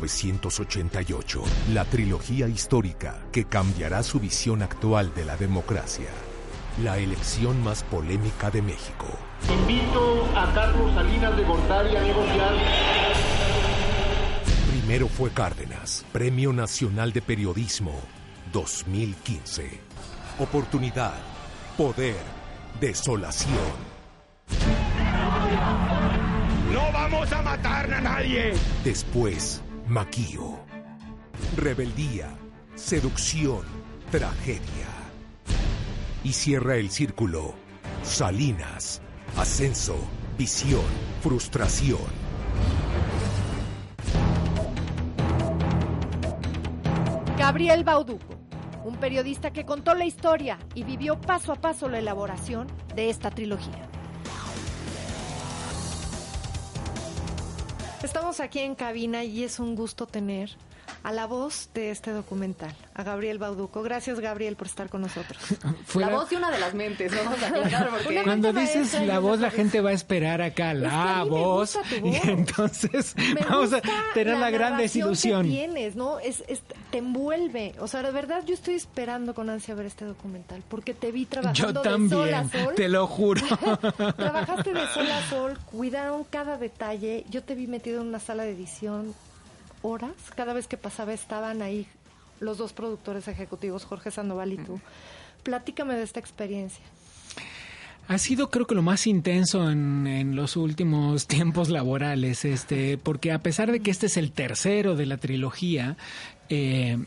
1988, la trilogía histórica que cambiará su visión actual de la democracia. La elección más polémica de México. Invito a Carlos Salinas de Gortari a negociar. Primero fue Cárdenas, Premio Nacional de Periodismo 2015. Oportunidad, poder, desolación. No vamos a matar a nadie. Después, Maquillo. Rebeldía, seducción, tragedia. Y cierra el círculo. Salinas, ascenso, visión, frustración. Gabriel Bauduco, un periodista que contó la historia y vivió paso a paso la elaboración de esta trilogía. Estamos aquí en cabina y es un gusto tener a la voz de este documental, a Gabriel Bauduco. Gracias, Gabriel, por estar con nosotros. la voz de una de las mentes, vamos a aclarar, porque... Cuando dices la voz, la gente va a esperar acá la voz, y entonces vamos a tener la, gran desilusión. Que tienes, ¿no? Es, te envuelve. O sea, de verdad, yo estoy esperando con ansia ver este documental, porque te vi trabajando yo también, de sol a sol. te lo juro. Trabajaste de sol a sol, cuidaron cada detalle. Yo te vi metido en una sala de edición horas, cada vez que pasaba estaban ahí los dos productores ejecutivos, Jorge Sandoval y tú. Platícame de esta experiencia. Ha sido creo que lo más intenso en, en, los últimos tiempos laborales, este, porque a pesar de que este es el tercero de la trilogía, eh,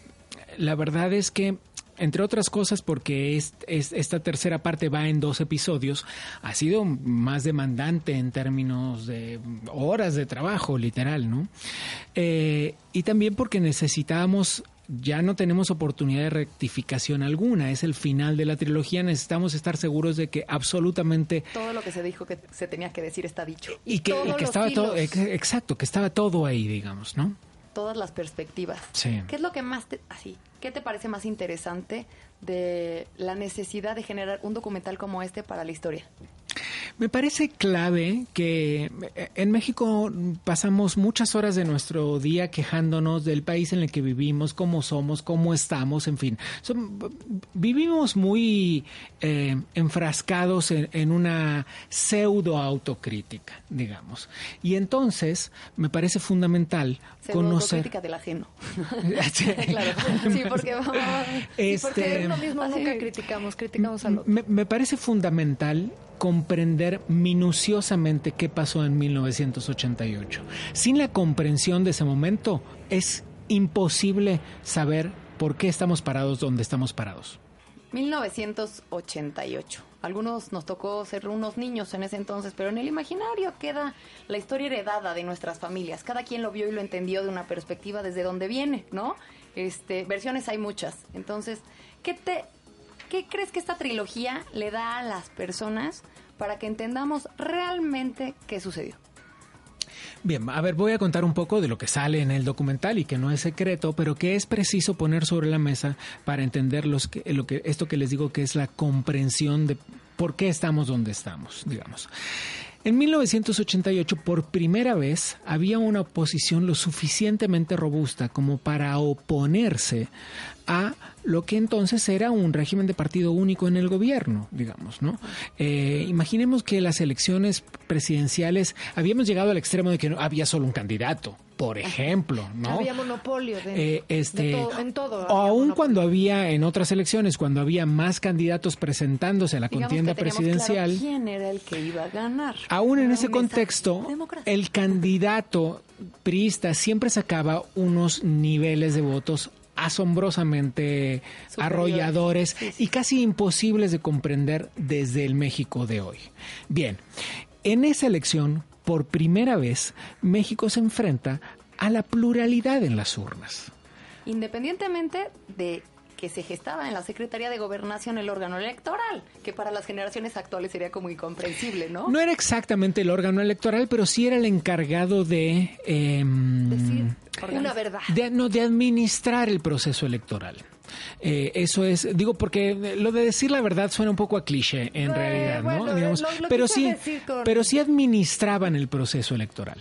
la verdad es que entre otras cosas porque es, esta tercera parte va en dos episodios, ha sido más demandante en términos de horas de trabajo, literal, ¿no? Eh, y también porque necesitábamos ya no tenemos oportunidad de rectificación alguna, es el final de la trilogía, necesitamos estar seguros de que absolutamente todo lo que se dijo que se tenía que decir está dicho y, que, estaba todo exacto, que estaba todo ahí, digamos, ¿no? Todas las perspectivas. Sí. ¿Qué es lo que más te, así ¿Qué te parece más interesante de la necesidad de generar un documental como este para la historia? Me parece clave que eh, en México pasamos muchas horas de nuestro día quejándonos del país en el que vivimos, cómo somos, cómo estamos, en fin. vivimos muy eh, enfrascados en, una pseudo autocrítica, digamos. Y entonces me parece fundamental conocer. Autocrítica del ajeno. claro. Sí, porque, vamos, este, es lo mismo, nunca criticamos, criticamos al otro. Me, me parece fundamental comprender minuciosamente qué pasó en 1988. Sin la comprensión de ese momento es imposible saber por qué estamos parados donde estamos parados. 1988. Algunos nos tocó ser unos niños en ese entonces, pero en el imaginario queda la historia heredada de nuestras familias. Cada quien lo vio y lo entendió de una perspectiva desde donde viene, ¿no? Este, versiones hay muchas. Entonces, ¿qué te ¿qué crees que esta trilogía le da a las personas para que entendamos realmente qué sucedió? Bien, a ver, voy a contar un poco de lo que sale en el documental y que no es secreto, pero que es preciso poner sobre la mesa para entender lo que, esto que les digo que es la comprensión de por qué estamos donde estamos, digamos. En 1988, por primera vez, había una oposición lo suficientemente robusta como para oponerse a lo que entonces era un régimen de partido único en el gobierno, digamos, ¿no? Eh, imaginemos que las elecciones presidenciales habíamos llegado al extremo de que no había solo un candidato, por ejemplo, ¿no? Había monopolio de, eh, este, todo, en todo. O aún cuando había en otras elecciones, cuando había más candidatos presentándose a la contienda presidencial. ¿Quién era el que iba a ganar? Aún en ese contexto, el candidato priista siempre sacaba unos niveles de votos asombrosamente arrolladores y casi imposibles de comprender desde el México de hoy. Bien, en esa elección, por primera vez, México se enfrenta a la pluralidad en las urnas. Independientemente de que se gestaba en la Secretaría de Gobernación el órgano electoral, que para las generaciones actuales sería como incomprensible, ¿no? No era exactamente el órgano electoral, pero sí era el encargado de... em, Decir una verdad. de, no, de administrar el proceso electoral. Eh, eso es, digo, porque lo de decir la verdad suena un poco a cliché en Eh, realidad, bueno, ¿no? Digamos, lo- lo pero sí, con- pero sí administraban el proceso electoral.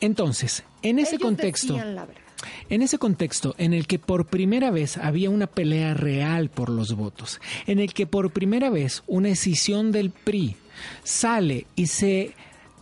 Entonces, en ese Ellos contexto, en ese contexto en el que por primera vez había una pelea real por los votos, en el que por primera vez una escisión del PRI sale y se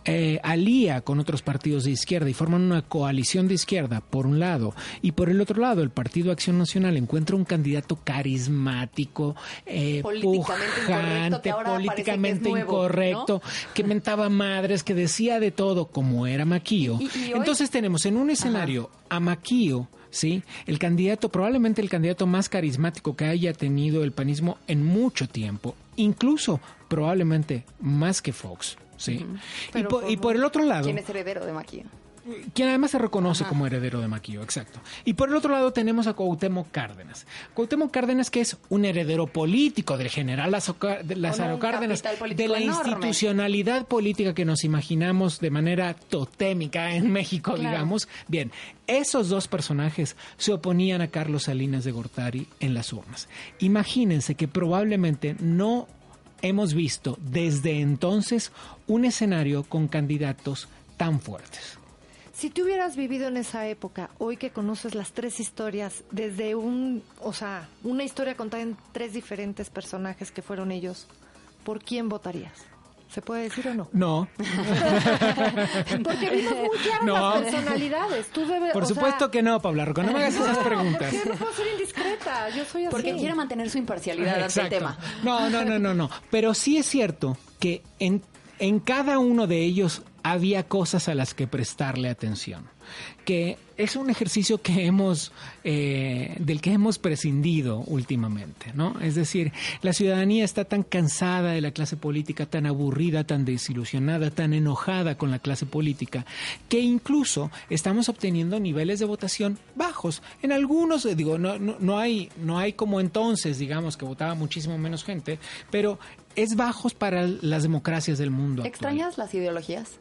eh, alía con otros partidos de izquierda y forman una coalición de izquierda por un lado y por el otro lado el Partido Acción Nacional encuentra un candidato carismático, eh, Políticamente incorrecto, que pujante, que es políticamente nuevo, incorrecto, que mentaba madres, que decía de todo como era Maquillo. Y- y hoy- Entonces tenemos en un escenario a Maquillo, ¿sí? El candidato, probablemente el candidato más carismático que haya tenido el panismo en mucho tiempo, incluso probablemente más que Fox, ¿sí? y, por el otro lado, ¿Quién es heredero de Maquillo? quien además se reconoce como heredero de Maquillo, exacto. Y por el otro lado tenemos a Cuauhtémoc Cárdenas. Cuauhtémoc Cárdenas que es un heredero político del general Lazo Cá- de Lázaro Cárdenas, de la enorme. institucionalidad política que nos imaginamos de manera totémica en México, Claro. digamos. Bien, esos dos personajes se oponían a Carlos Salinas de Gortari en las urnas. Imagínense que probablemente no hemos visto desde entonces un escenario con candidatos tan fuertes. Si tú hubieras vivido en esa época, hoy que conoces las tres historias, desde un, o sea, una historia contada en tres diferentes personajes que fueron ellos, ¿por quién votarías? ¿Se puede decir o no? No, Porque vimos muy claras No. las personalidades. Tú debes, por o sea, supuesto que no, Paula Roca, no me hagas esas preguntas. Yo no puedo ser indiscreta, yo soy así. Porque quiere mantener su imparcialidad ante el tema. No, no, no, no, no. Pero sí es cierto que en, en cada uno de ellos había cosas a las que prestarle atención. Que es un ejercicio que hemos, eh, del que hemos prescindido últimamente, ¿no? Es decir, la ciudadanía está tan cansada de la clase política, tan aburrida, tan desilusionada, tan enojada con la clase política, que incluso estamos obteniendo niveles de votación bajos. En algunos, eh, digo, no, no, hay, no hay como entonces, digamos, que votaba muchísimo menos gente, pero es bajos para las democracias del mundo. ¿Extrañas las ideologías?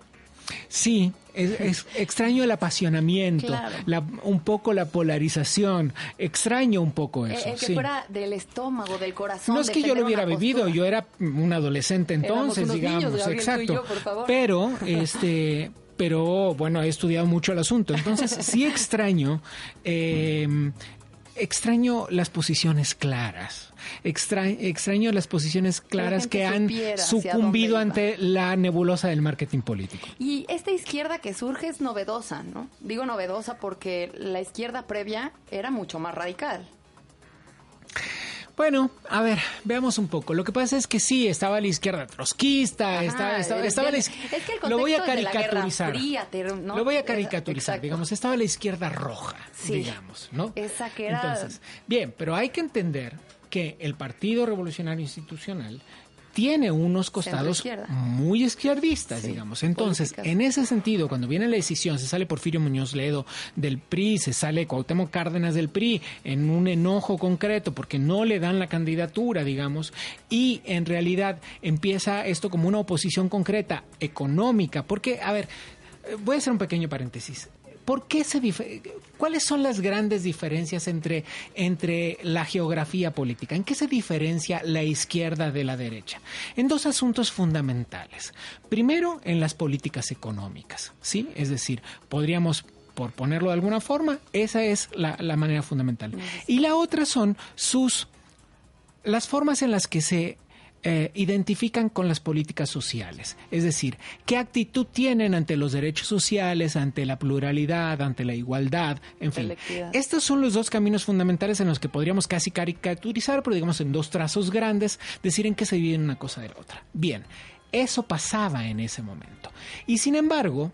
Sí, es, es extraño el apasionamiento, Claro. la- un poco la polarización, extraño un poco Eh, eso. el que sí. fuera del estómago, del corazón. No es que yo lo hubiera vivido, yo era un adolescente entonces, unos digamos, niños, Gabriel, exacto. yo, por favor. Pero, este, pero bueno, he estudiado mucho el asunto, entonces sí extraño, eh, extraño las posiciones claras. Extra- extraño las posiciones claras gente que han sucumbido ante la nebulosa del marketing político. Y esta izquierda que surge es novedosa, ¿no? Digo novedosa porque la izquierda previa era mucho más radical. Bueno, a ver, veamos un poco. Lo que pasa es que sí, estaba la izquierda trotskista, estaba, estaba, el- estaba la el- iz- es que el Lo voy a caricaturizar. Fría, ¿no? Lo voy a caricaturizar, exacto. digamos. Estaba la izquierda roja, Sí. digamos, ¿no? Esa que era- Entonces, bien, pero hay que entender que el Partido Revolucionario Institucional tiene unos costados muy izquierdistas, Sí, digamos. Entonces, políticas. en ese sentido, cuando viene la decisión, se sale Porfirio Muñoz Ledo del PRI, se sale Cuauhtémoc Cárdenas del PRI en un enojo concreto porque no le dan la candidatura, digamos, y en realidad empieza esto como una oposición concreta, económica, porque, a ver, eh, voy a hacer un pequeño paréntesis. ¿Por qué se ¿Cuáles son las grandes diferencias entre, entre la geografía política? ¿En qué se diferencia la izquierda de la derecha? En dos asuntos fundamentales. Primero, en las políticas económicas, ¿sí? Es decir, podríamos, por ponerlo de alguna forma, esa es la, la manera fundamental. Y la otra son sus las formas en las que se eh, identifican con las políticas sociales. Es decir, qué actitud tienen ante los derechos sociales, ante la pluralidad, ante la igualdad, en fin. Estos son los dos caminos fundamentales en los que podríamos casi caricaturizar, pero digamos en dos trazos grandes, decir en qué se divide una cosa de la otra. Bien, eso pasaba en ese momento. Y sin embargo,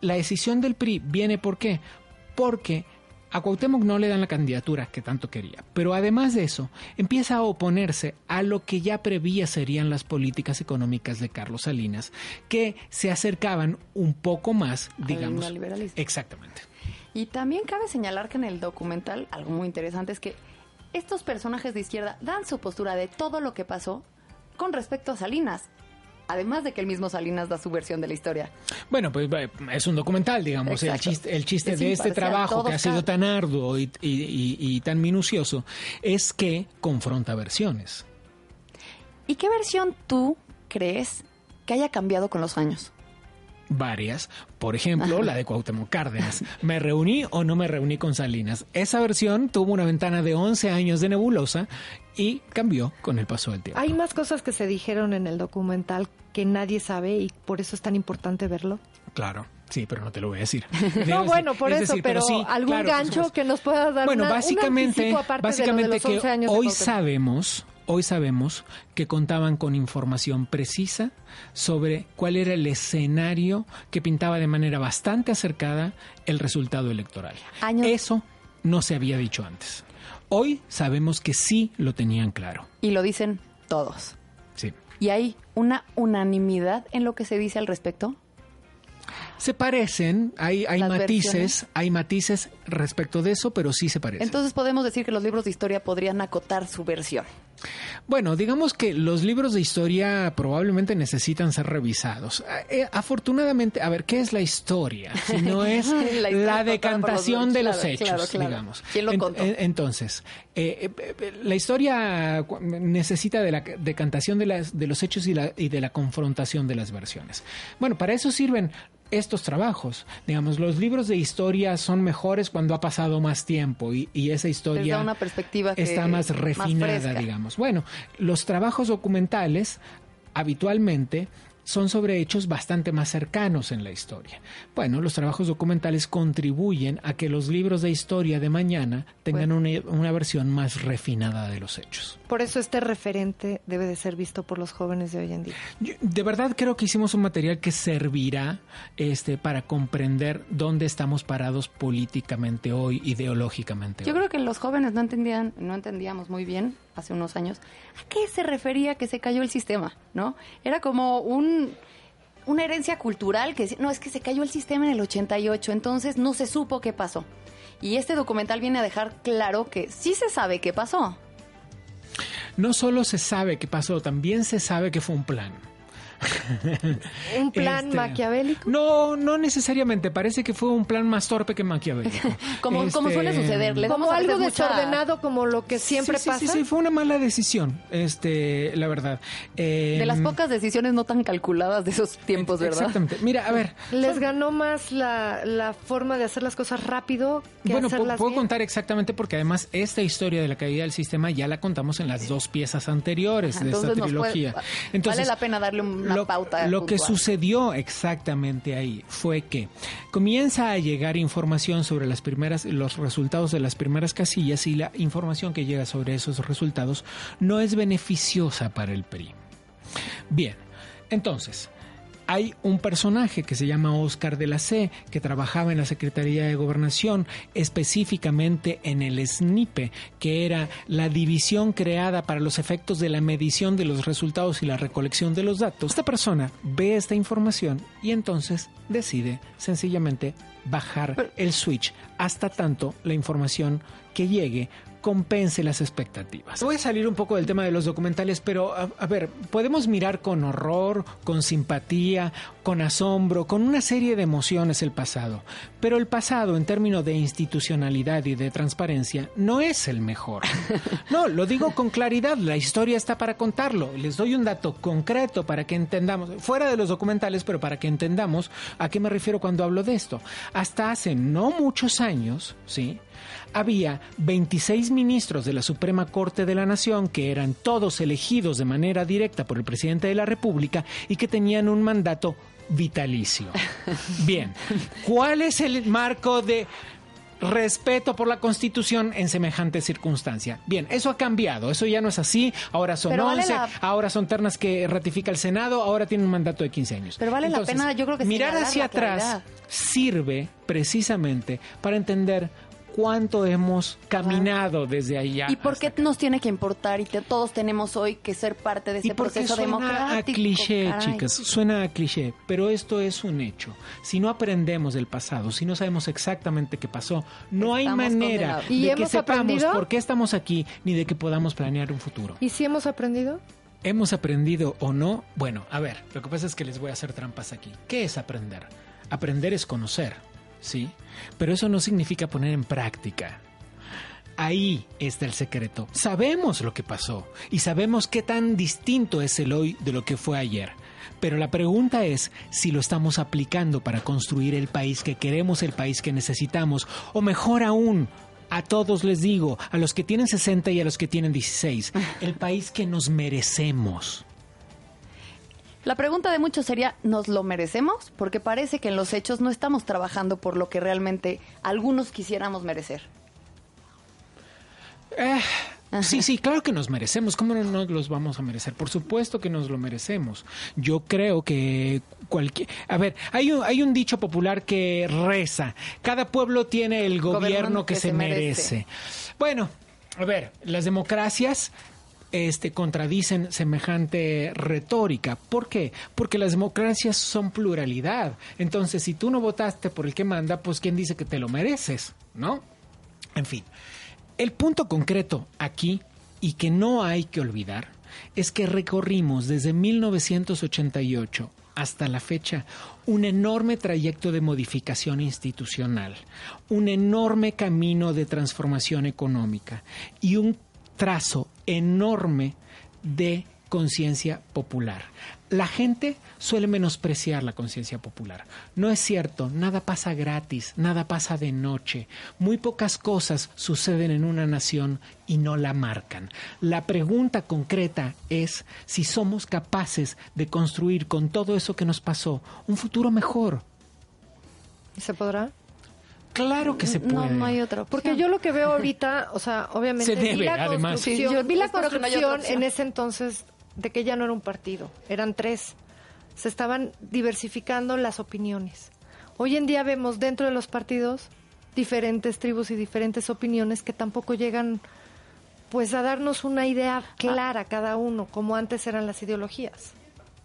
la decisión del PRI viene ¿por qué? Porque a Cuauhtémoc no le dan la candidatura que tanto quería, pero además de eso, empieza a oponerse a lo que ya prevía serían las políticas económicas de Carlos Salinas, que se acercaban un poco más, digamos. neoliberalismo. Exactamente. Y también cabe señalar que en el documental, algo muy interesante es que estos personajes de izquierda dan su postura de todo lo que pasó con respecto a Salinas. Además de que el mismo Salinas da su versión de la historia. Bueno, pues eh, es un documental, digamos. El chiste, el chiste Es de este trabajo que ha sido tan arduo y, y- y- y tan minucioso es que confronta versiones. ¿Y qué versión tú crees que haya cambiado con los años? Varias, por ejemplo, la de Cuauhtémoc Cárdenas. ¿Me reuní o no me reuní con Salinas? Esa versión tuvo una ventana de 11 años de nebulosa y cambió con el paso del tiempo. Hay más cosas que se dijeron en el documental que nadie sabe y por eso es tan importante verlo. Claro. Sí, pero no te lo voy a decir. No, bueno, por Es eso, decir, pero, sí, algún claro, gancho que nos pueda dar Bueno, una- un básicamente, anticipo aparte de de básicamente los 11 que hoy sabemos, hoy sabemos que contaban con información precisa sobre cuál era el escenario que pintaba de manera bastante acercada el resultado electoral. Años- Eso no se había dicho antes. Hoy sabemos que sí lo tenían claro. Y lo dicen todos. Sí. ¿Y hay una unanimidad en lo que se dice al respecto? Se parecen, hay, matices, versiones. hay matices respecto de eso, pero sí se parecen. Entonces podemos decir que los libros de historia podrían acotar su versión. Bueno, digamos que los libros de historia probablemente necesitan ser revisados. Eh, afortunadamente, a ver, ¿qué es la historia? Si no es La decantación los- de los claro, hechos, claro, claro. digamos. ¿Quién lo contó? en- entonces, eh, eh, la historia necesita de la decantación de, las, de los hechos y, la- y de la confrontación de las versiones. Bueno, para eso sirven estos trabajos. Digamos, los libros de historia son mejores cuando ha pasado más tiempo y, y esa historia una perspectiva está más refinada, digamos. Bueno, los trabajos documentales habitualmente son sobre hechos bastante más cercanos en la historia. Bueno, los trabajos documentales contribuyen a que los libros de historia de mañana tengan una, una versión más refinada de los hechos. Por eso este referente debe de ser visto por los jóvenes de hoy en día. Yo, de verdad creo que hicimos un material que servirá este, para comprender dónde estamos parados políticamente hoy, ideológicamente Yo hoy. creo que los jóvenes no entendían, no entendíamos muy bien hace unos años a qué se refería que se cayó el sistema, ¿no? Era como un una herencia cultural que no, es que se cayó el sistema en el 88, entonces no se supo qué pasó. Y este documental viene a dejar claro que sí se sabe qué pasó. No solo se sabe qué pasó, también se sabe que fue un plan. Un plan Este, maquiavélico. No, no necesariamente. Parece que fue un plan más torpe que maquiavélico. Como, como Este, suele suceder. Como algo mucha- desordenado como lo que siempre sí, sí, pasa. Sí, sí, fue una mala decisión, este, la verdad. Eh, De las pocas decisiones no tan calculadas de esos tiempos, ¿verdad? Exactamente. Mira, a ver. Les ganó más la, la forma de hacer las cosas rápido que Bueno, hacerlas puedo bien. contar exactamente porque además esta historia de la caída del sistema ya la contamos en las dos piezas anteriores de esta Entonces puede- trilogía. vale la pena darle una lo, pauta Lo que sucedió exactamente ahí fue que comienza a llegar información sobre las primeras, los resultados de las primeras casillas y la información que llega sobre esos resultados no es beneficiosa para el PRI. Bien, entonces, hay un personaje que se llama Oscar de la C, que trabajaba en la Secretaría de Gobernación, específicamente en el SNIPE, que era la división creada para los efectos de la medición de los resultados y la recolección de los datos. Esta persona ve esta información y entonces decide sencillamente bajar el switch hasta tanto la información que llegue compense las expectativas. Voy a salir un poco del tema de los documentales, pero a, a, ver, podemos mirar con horror, con simpatía, con asombro, con una serie de emociones el pasado, pero el pasado en términos de institucionalidad y de transparencia no es el mejor. No, lo digo con claridad, la historia está para contarlo. Les doy un dato concreto para que entendamos, fuera de los documentales, pero para que entendamos a qué me refiero cuando hablo de esto. Hasta hace no muchos años, ¿sí? Había 26 ministros de la Suprema Corte de la Nación que eran todos elegidos de manera directa por el presidente de la República y que tenían un mandato vitalicio. Bien, ¿cuál es el marco de respeto por la Constitución en semejante circunstancia. Bien, eso ha cambiado, eso ya no es así, ahora son Pero vale 11, la- ahora son ternas que ratifica el Senado, ahora tienen un mandato de 15 años. Pero vale la pena, yo creo que mirar hacia atrás sirve precisamente para entender cuánto hemos caminado desde allá. ¿Y por qué nos tiene que importar y todos tenemos hoy que ser parte de ese proceso suena democrático? a cliché, chicas, suena a cliché, pero esto es un hecho. Si no aprendemos del pasado, si no sabemos exactamente qué pasó, no hay manera de que sepamos por qué estamos aquí ni de que podamos planear un futuro. ¿Y si hemos aprendido? ¿Hemos aprendido o no? Bueno, a ver, lo que pasa es que les voy a hacer trampas aquí. ¿Qué es aprender? Aprender es conocer, ¿sí? Pero eso no significa poner en práctica. Ahí está el secreto. Sabemos lo que pasó y sabemos qué tan distinto es el hoy de lo que fue ayer. Pero la pregunta es si lo estamos aplicando para construir el país que queremos, el país que necesitamos, o mejor aún, a todos les digo, a los que tienen 60 y a los que tienen 16, el país que nos merecemos. La pregunta de muchos sería, ¿nos lo merecemos? Porque parece que en los hechos no estamos trabajando por lo que realmente algunos quisiéramos merecer. Eh, sí, sí, claro que nos merecemos. ¿Cómo no nos los vamos a merecer? Por supuesto que nos lo merecemos. Yo creo que cualquier... A ver, hay un, hay un dicho popular que reza. Cada pueblo tiene el gobierno, que, se, merece. Bueno, a ver, las democracias este, contradicen semejante retórica. ¿Por qué? Porque las democracias son pluralidad. Entonces, si tú no votaste por el que manda, pues ¿quién dice que te lo mereces? ¿No? En fin, el punto concreto aquí, y que no hay que olvidar, es que recorrimos desde 1988 hasta la fecha un enorme trayecto de modificación institucional, un enorme camino de transformación económica y un trazo enorme de conciencia popular. La gente suele menospreciar la conciencia popular. No es cierto, nada pasa gratis, nada pasa de noche. Muy pocas cosas suceden en una nación y no la marcan. La pregunta concreta es si somos capaces de construir con todo eso que nos pasó un futuro mejor. ¿Se podrá? Claro que se puede. No, no hay otra opción. Porque yo lo que veo ahorita, o sea, obviamente se debe, vi la además. construcción, Sí, yo vi la no construcción en ese entonces de que ya no era un partido, eran tres. Se estaban diversificando las opiniones. Hoy en día vemos dentro de los partidos diferentes tribus y diferentes opiniones que tampoco llegan pues a darnos una idea clara cada uno, como antes eran las ideologías.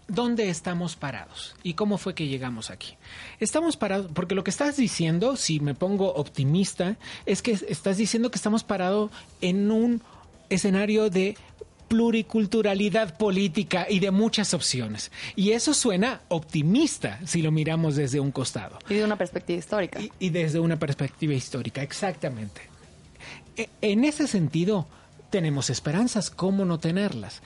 ¿Dónde estamos parados? ¿Y cómo fue que llegamos aquí? Estamos parados, porque lo que estás diciendo, si me pongo optimista, es que estás diciendo que estamos parados en un escenario de pluriculturalidad política y de muchas opciones. Y eso suena optimista si lo miramos desde un costado. Y de una perspectiva histórica. Y, y desde una perspectiva histórica, exactamente. E- En ese sentido, tenemos esperanzas, ¿cómo no tenerlas?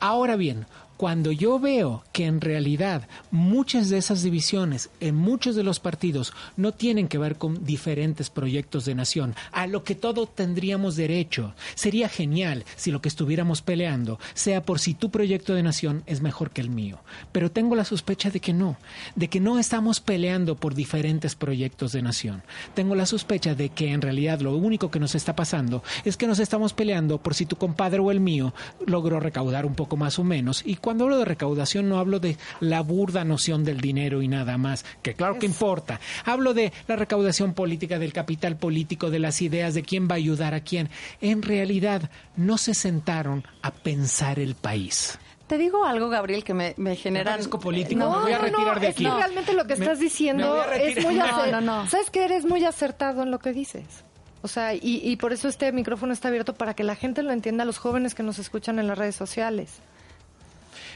Ahora bien, cuando yo veo que en realidad muchas de esas divisiones en muchos de los partidos no tienen que ver con diferentes proyectos de nación, a lo que todo tendríamos derecho, sería genial si lo que estuviéramos peleando sea por si tu proyecto de nación es mejor que el mío. Pero tengo la sospecha de que no, de que no estamos peleando por diferentes proyectos de nación. Tengo la sospecha de que en realidad lo único que nos está pasando es que nos estamos peleando por si tu compadre o el mío logró recaudar un poco más o menos y cuando hablo de recaudación no hablo de la burda noción del dinero y nada más, que claro que importa. Hablo de la recaudación política, del capital político, de las ideas, de quién va a ayudar a quién. En realidad no se sentaron a pensar el país. Te digo algo, Gabriel, que me, me genera... político, No, me voy a no, no, es que realmente lo que estás diciendo es muy acertado. no, no. ¿Sabes que eres muy acertado en lo que dices? O sea, y, y por eso este micrófono está abierto para que la gente lo entienda, los jóvenes que nos escuchan en las redes sociales.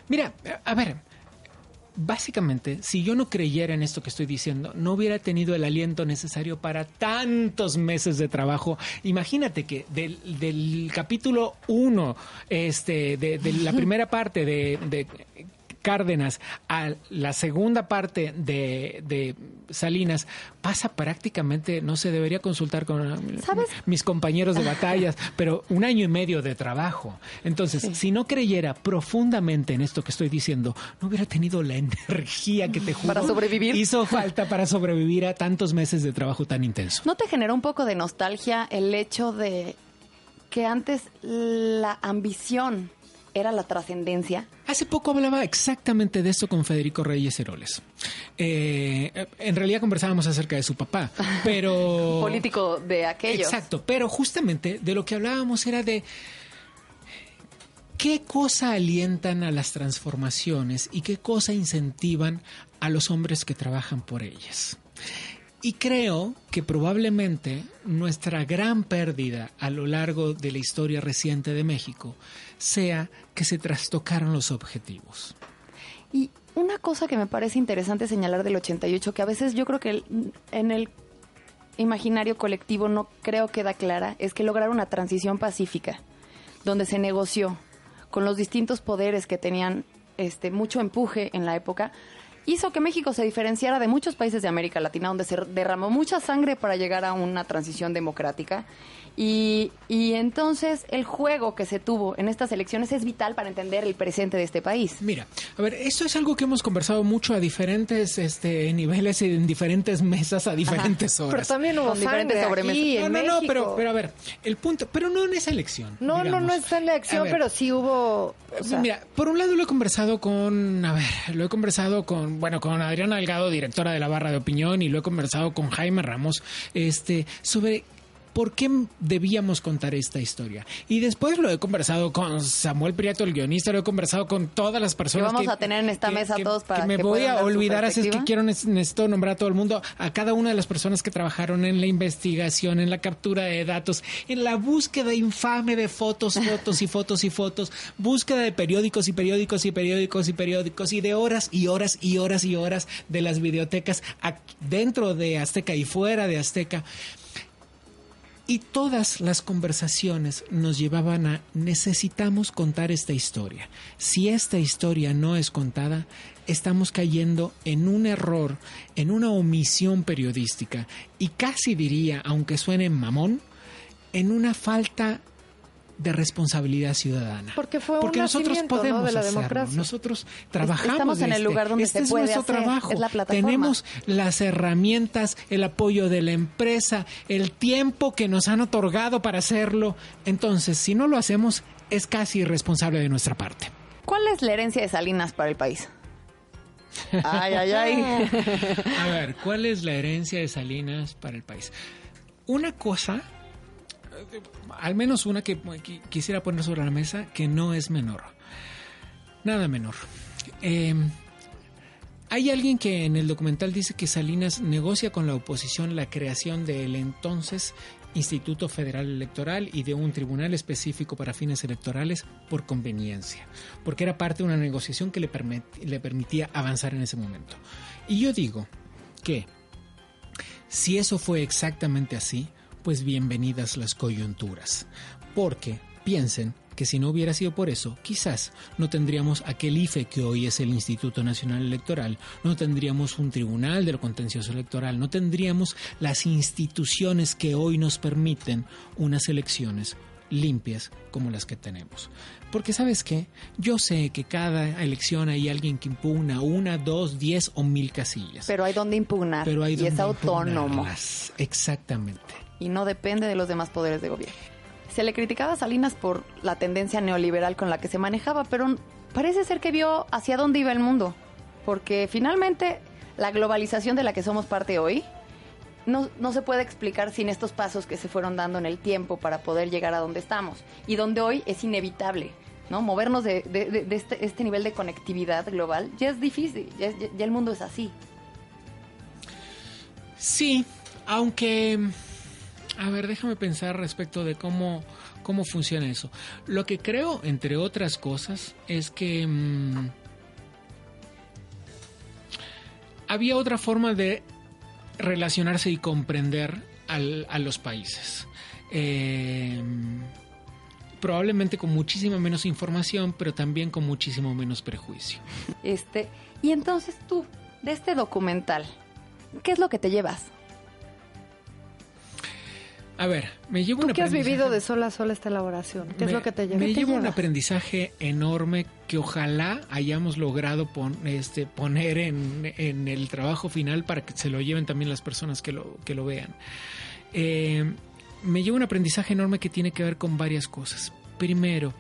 Mira, a ver, básicamente, si yo no creyera en esto que estoy diciendo, no hubiera tenido el aliento necesario para tantos meses de trabajo. Imagínate que del, del capítulo 1, este, de, de la primera parte de, de Cárdenas a la segunda parte de, de Salinas pasa prácticamente, no se debería consultar con ¿Sabes? mis compañeros de batallas, pero un año y medio de trabajo. Entonces, si no creyera profundamente en esto que estoy diciendo, no hubiera tenido la energía que te juro Para sobrevivir. hizo falta para sobrevivir a tantos meses de trabajo tan intenso. ¿No te generó un poco de nostalgia el hecho de que antes la ambición era la trascendencia. Hace poco hablaba exactamente de esto con Federico Reyes Heroles. Eh, en realidad conversábamos acerca de su papá, pero... Político de aquellos. Exacto, pero justamente de lo que hablábamos era de qué cosa alientan a las transformaciones y qué cosa incentivan a los hombres que trabajan por ellas. Y creo que probablemente nuestra gran pérdida a lo largo de la historia reciente de México sea que se trastocaron los objetivos. Y una cosa que me parece interesante señalar del 88, que a veces yo creo que en el imaginario colectivo no creo queda clara, es que lograr una transición pacífica, donde se negoció con los distintos poderes que tenían este, mucho empuje en la época, hizo que México se diferenciara de muchos países de América Latina, donde se derramó mucha sangre para llegar a una transición democrática. Y, y, entonces el juego que se tuvo en estas elecciones es vital para entender el presente de este país. Mira, a ver, esto es algo que hemos conversado mucho a diferentes este, niveles y en diferentes mesas a diferentes horas. Pero también hubo diferentes sobremesas. no, no, no, pero, pero a ver, el punto, pero no en esa elección. No, no, no está en la elección, pero sí hubo. Mira, por un lado lo he conversado con, a ver, lo he conversado con, bueno, con Adriana Algado, directora de la barra de opinión, y lo he conversado con Jaime Ramos, este, sobre ¿por qué debíamos contar esta historia? Y después lo he conversado con Samuel Prieto, el guionista, lo he conversado con todas las personas que vamos a tener en esta mesa todos para que me voy a olvidar, así es que quiero necesito nombrar a todo el mundo, a cada una de las personas que trabajaron en la investigación, en la captura de datos, en la búsqueda infame de fotos, fotos y fotos y fotos, búsqueda de periódicos y periódicos y periódicos y periódicos y de horas y horas y horas y horas de las bibliotecas dentro de Azteca y fuera de Azteca. Y todas las conversaciones nos llevaban a necesitamos contar esta historia. Si esta historia no es contada, estamos cayendo en un error, en una omisión periodística y casi diría, aunque suene mamón, en una falta de responsabilidad ciudadana. Porque fue Porque un nosotros podemos de la hacerlo. democracia. Nosotros trabajamos Estamos en el este- lugar donde este se es puede nuestro hacer, trabajo. es la plataforma. Tenemos las herramientas, el apoyo de la empresa, el tiempo que nos han otorgado para hacerlo. Entonces, si no lo hacemos, es casi irresponsable de nuestra parte. ¿Cuál es la herencia de Salinas para el país? Ay, ay, ay. A ver, ¿cuál es la herencia de Salinas para el país? Una cosa, al menos una que qui- quisiera poner sobre la mesa, que no es menor. Nada menor. Eh, hay alguien que en el documental dice que Salinas negocia con la oposición la creación del entonces Instituto Federal Electoral y de un tribunal específico para fines electorales por conveniencia, porque era parte de una negociación que le permitía avanzar en ese momento. Y yo digo que si eso fue exactamente así, pues bienvenidas las coyunturas, porque piensen que si no hubiera sido por eso, quizás no tendríamos aquel IFE que hoy es el Instituto Nacional Electoral, no tendríamos un tribunal del contencioso electoral, no tendríamos las instituciones que hoy nos permiten unas elecciones limpias como las que tenemos. Porque sabes qué, yo sé que cada elección hay alguien que impugna una, dos, diez o mil casillas. Pero hay donde impugnar. Pero hay y es donde autónomo. impugnarlas. Exactamente. y no depende de los demás poderes de gobierno. Se le criticaba a Salinas por la tendencia neoliberal con la que se manejaba, pero parece ser que vio hacia dónde iba el mundo, porque finalmente la globalización de la que somos parte hoy no, no se puede explicar sin estos pasos que se fueron dando en el tiempo para poder llegar a donde estamos y donde hoy es inevitable. ¿no? Movernos de, este, este nivel de conectividad global ya es difícil, ya el mundo es así. Sí, aunque... A ver, déjame pensar respecto de cómo, cómo funciona eso. Lo que creo, entre otras cosas, es que mm, había otra forma de relacionarse y comprender al- a los países. Eh, probablemente con muchísima menos información, pero también con muchísimo menos prejuicio. Este, y entonces tú, de este documental, ¿qué es lo que te llevas? A ver, me llevo ¿Tú un qué has aprendizaje- vivido de sol a sol esta elaboración? ¿Qué es Me- lo que te lleva? Me ¿Qué te llevo un aprendizaje enorme que ojalá hayamos logrado pon- este, poner en, en el trabajo final para que se lo lleven también las personas que lo, que lo vean. Eh, me llevo un aprendizaje enorme que tiene que ver con varias cosas. Primero,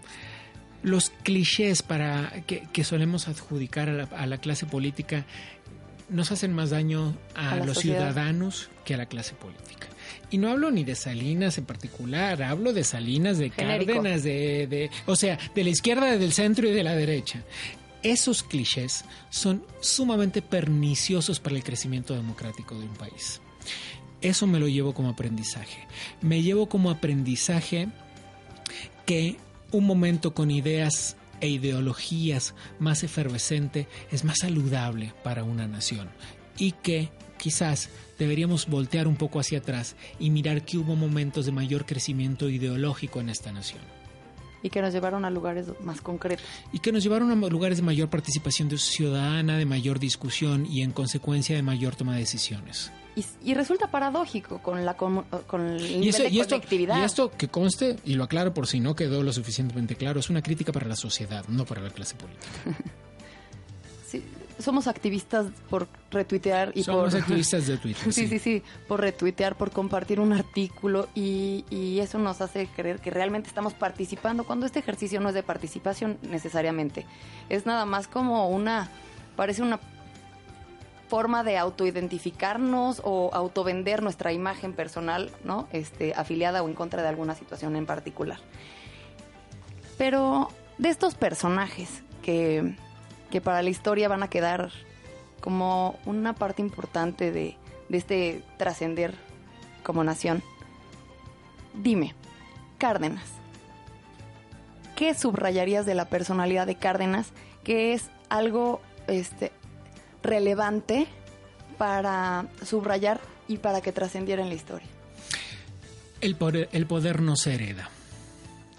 los clichés para que, que solemos adjudicar a la, a la, clase política nos hacen más daño a, a los sociedad. ciudadanos que a la clase política. Y no hablo ni de Salinas en particular, hablo de Salinas, de Genérico. Cárdenas, de, de, o sea, de la izquierda, del centro y de la derecha. Esos clichés son sumamente perniciosos para el crecimiento democrático de un país. Eso me lo llevo como aprendizaje. Me llevo como aprendizaje que un momento con ideas e ideologías más efervescente es más saludable para una nación y que quizás deberíamos voltear un poco hacia atrás y mirar que hubo momentos de mayor crecimiento ideológico en esta nación. Y que nos llevaron a lugares más concretos. Y que nos llevaron a lugares de mayor participación ciudadana, de mayor discusión y en consecuencia de mayor toma de decisiones. Y, y, resulta paradójico con la con, con el nivel y eso, de y esto, colectividad. y esto que conste, y lo aclaro por si no quedó lo suficientemente claro, es una crítica para la sociedad, no para la clase política. somos activistas por retuitear y somos por... activistas de Twitter. sí, sí, sí, por retuitear, por compartir un artículo y, y, eso nos hace creer que realmente estamos participando cuando este ejercicio no es de participación necesariamente. Es nada más como una, parece una forma de autoidentificarnos o autovender nuestra imagen personal, ¿no? Este, afiliada o en contra de alguna situación en particular. Pero de estos personajes que, que para la historia van a quedar como una parte importante de, de este trascender como nación, dime, Cárdenas, ¿qué subrayarías de la personalidad de Cárdenas que es algo este, relevante para subrayar y para que trascendiera en la historia. El poder, el poder no se hereda.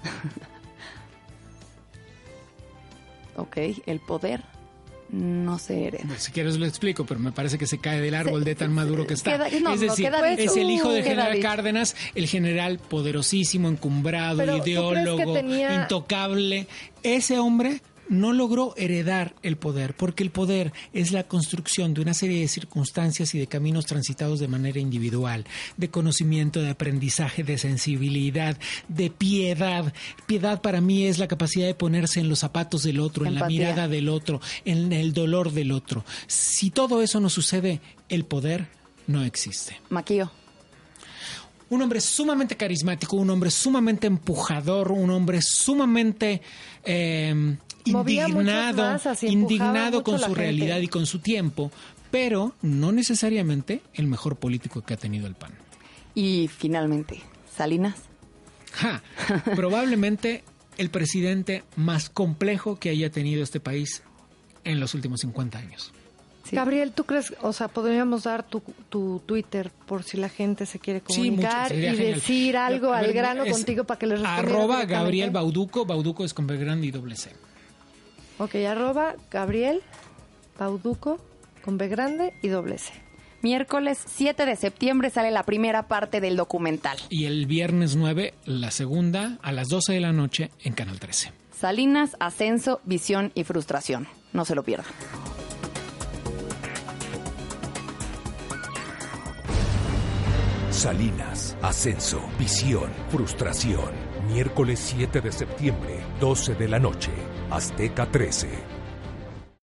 ok, el poder no se hereda. Si quieres lo explico, pero me parece que se cae del árbol se, de tan maduro que está. Queda, no, es decir, no, es el hijo del uh, general Cárdenas, el general poderosísimo, encumbrado, pero, ideólogo, tenía... intocable. Ese hombre no logró heredar el poder, porque el poder es la construcción de una serie de circunstancias y de caminos transitados de manera individual, de conocimiento, de aprendizaje, de sensibilidad, de piedad. Piedad para mí es la capacidad de ponerse en los zapatos del otro, Empatía. en la mirada del otro, en el dolor del otro. Si todo eso no sucede, el poder no existe. Maquillo un hombre sumamente carismático, un hombre sumamente empujador, un hombre sumamente eh, indignado, masas, indignado con su gente. realidad y con su tiempo, pero no necesariamente el mejor político que ha tenido el PAN. Y finalmente, Salinas. Ja, probablemente el presidente más complejo que haya tenido este país en los últimos 50 años. Sí. Gabriel, ¿tú crees, o sea, podríamos dar tu, tu, Twitter por si la gente se quiere comunicar sí, y genial. decir algo ver, al grano contigo para que les responda? Arroba Gabriel Bauduco, Bauduco es con B grande y doble C. Ok, arroba Gabriel Bauduco con B grande y doble C. Miércoles 7 de septiembre sale la primera parte del documental. Y el viernes 9, la segunda, a las 12 de la noche en Canal 13. Salinas, Ascenso, Visión y Frustración. No se lo pierdan. Salinas, Ascenso, Visión, Frustración. Miércoles 7 de septiembre, 12 de la noche. Azteca 13.